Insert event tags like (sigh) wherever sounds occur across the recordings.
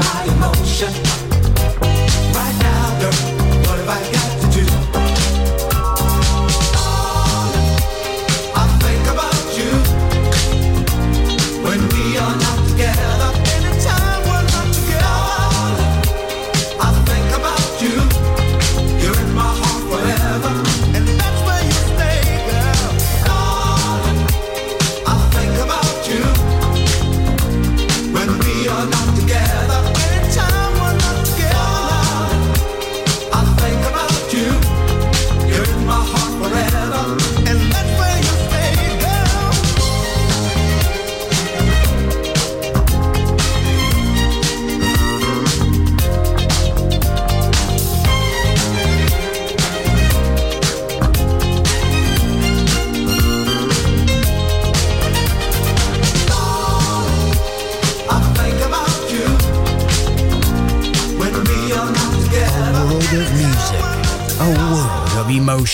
my emotion.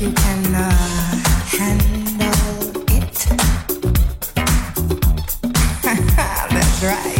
(laughs) right.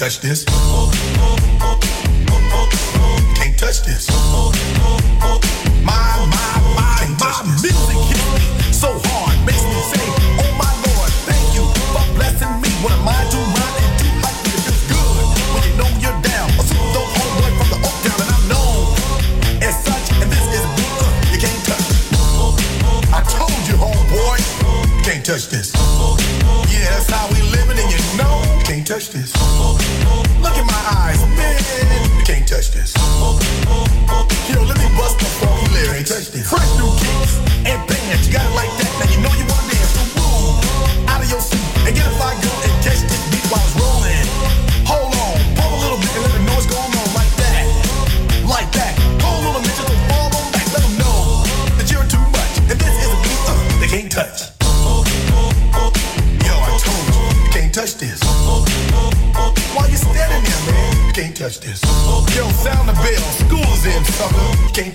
touch this. You can't touch this. My, my, my, my music hit so hard, makes me say, Oh my Lord, thank you for blessing me. What am I to? It feels good when you know you're down. From the and I'm known as such. And this is uh, you can't touch. I told you, can't touch this. Yeah, that's how we living, and you know, can't touch this eyes. Can't touch this.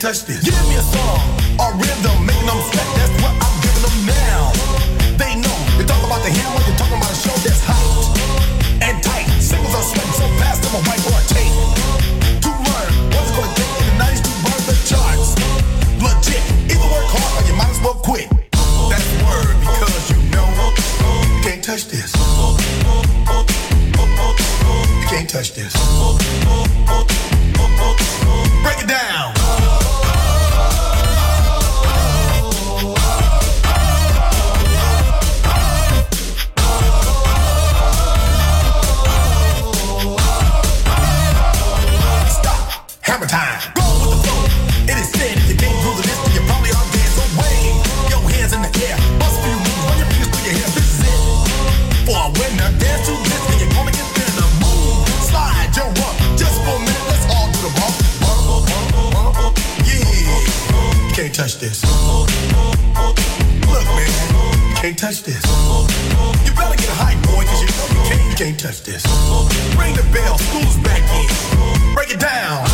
touch this. Give me a song. touch this. Look, man, can't touch this. You better get high, boy, cause you know you can't, you can't touch this. Ring the bell, school's back in. Break it down.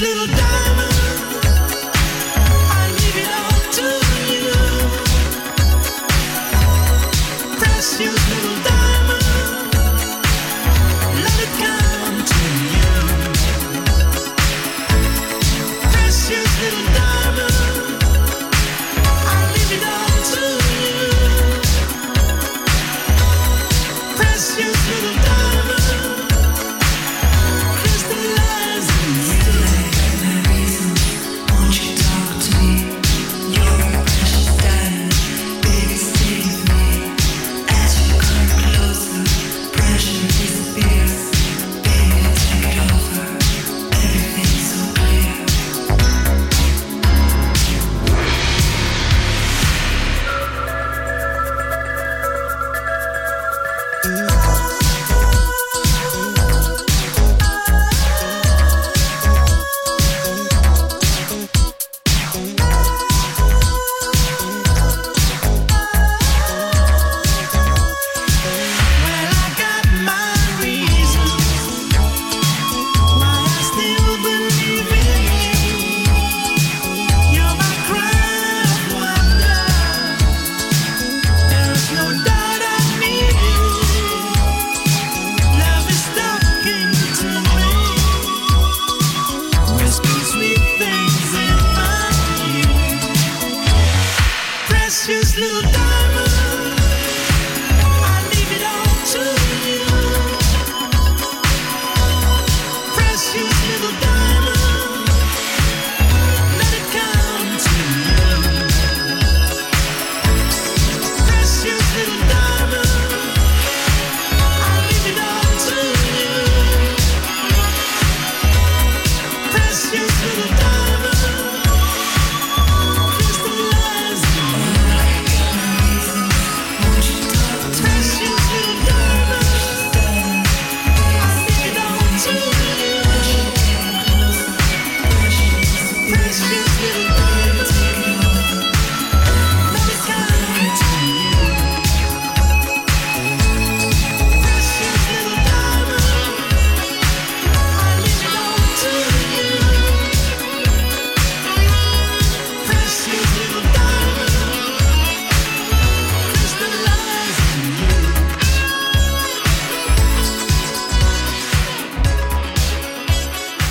little dog.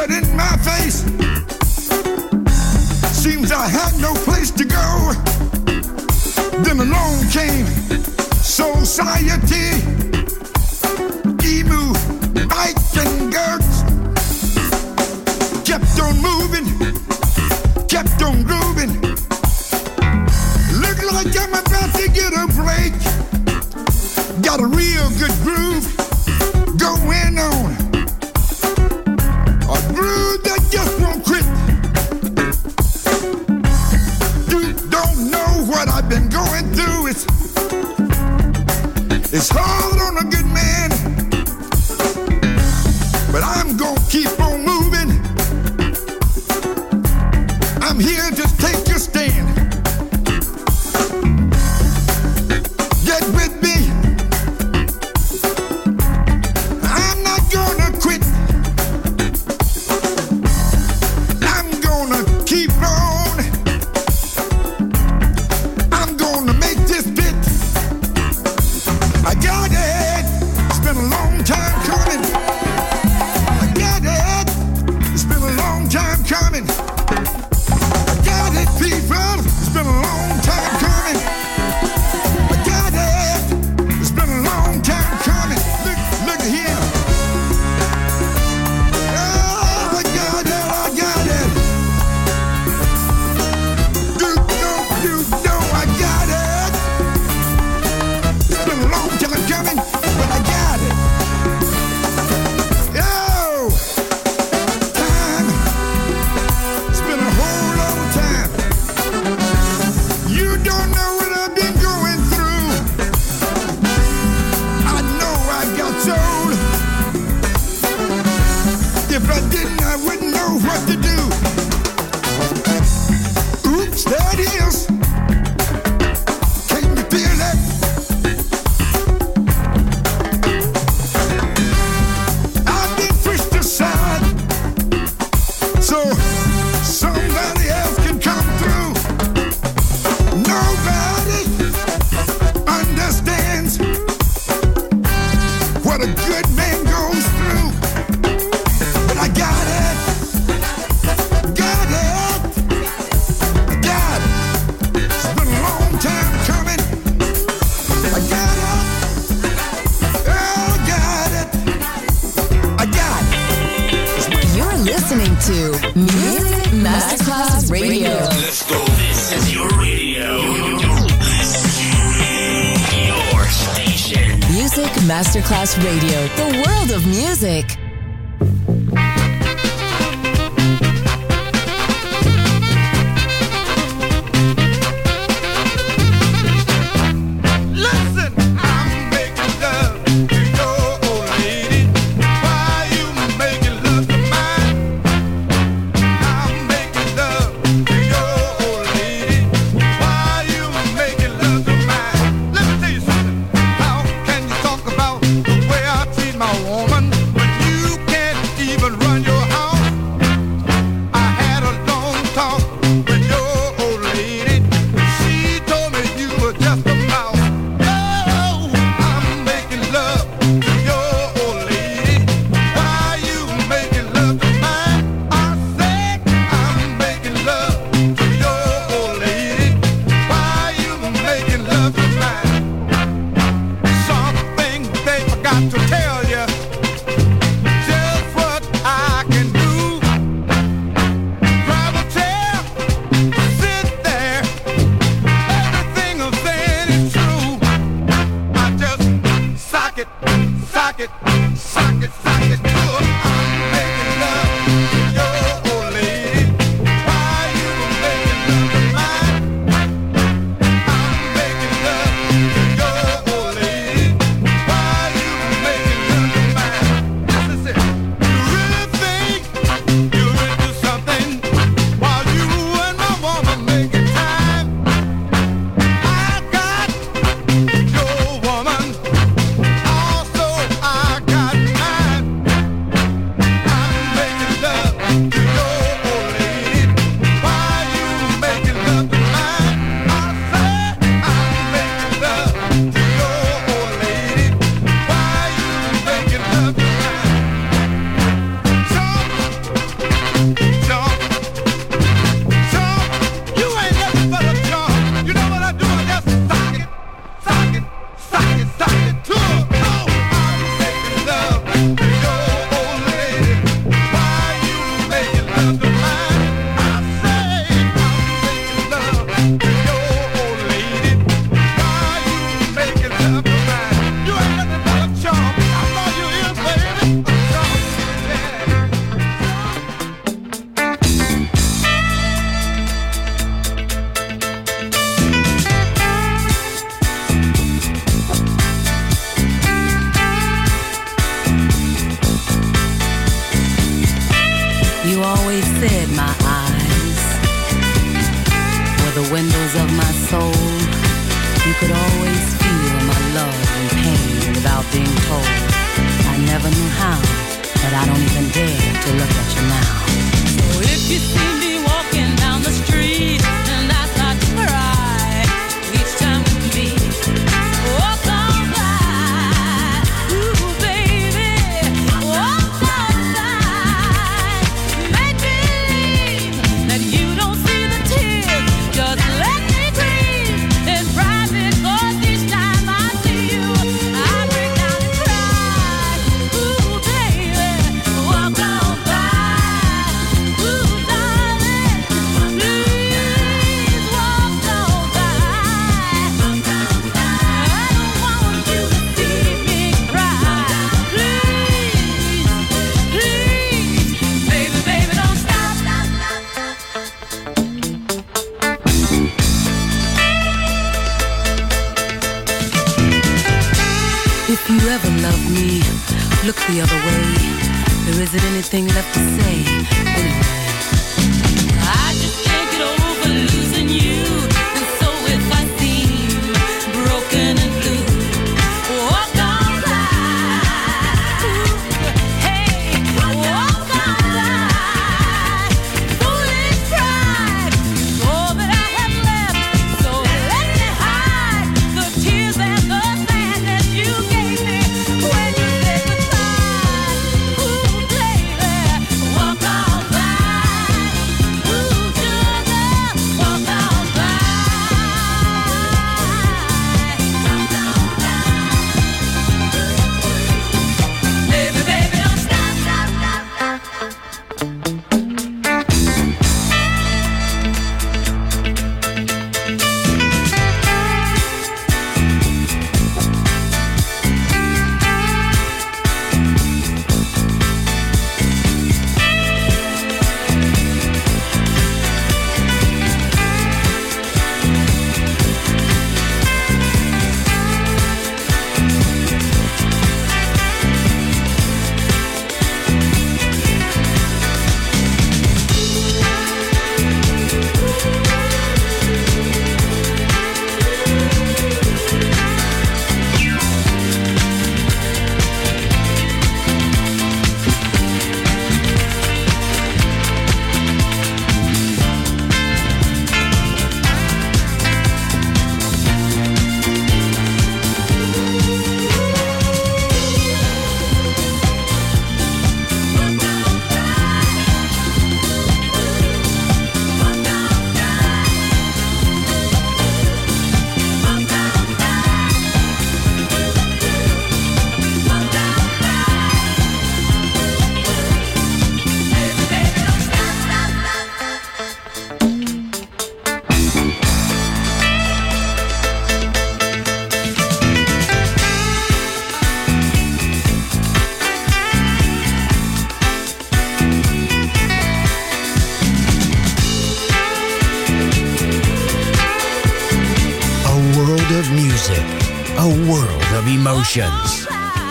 said in my face. Seems I had no place to go. Then along came society, emu, Ike and Gertz. Kept on moving, kept on grooving. Look like I'm about to get a break. Got a real good groove going on. It's hard on a good man, but I'm gonna keep on.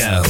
Radio.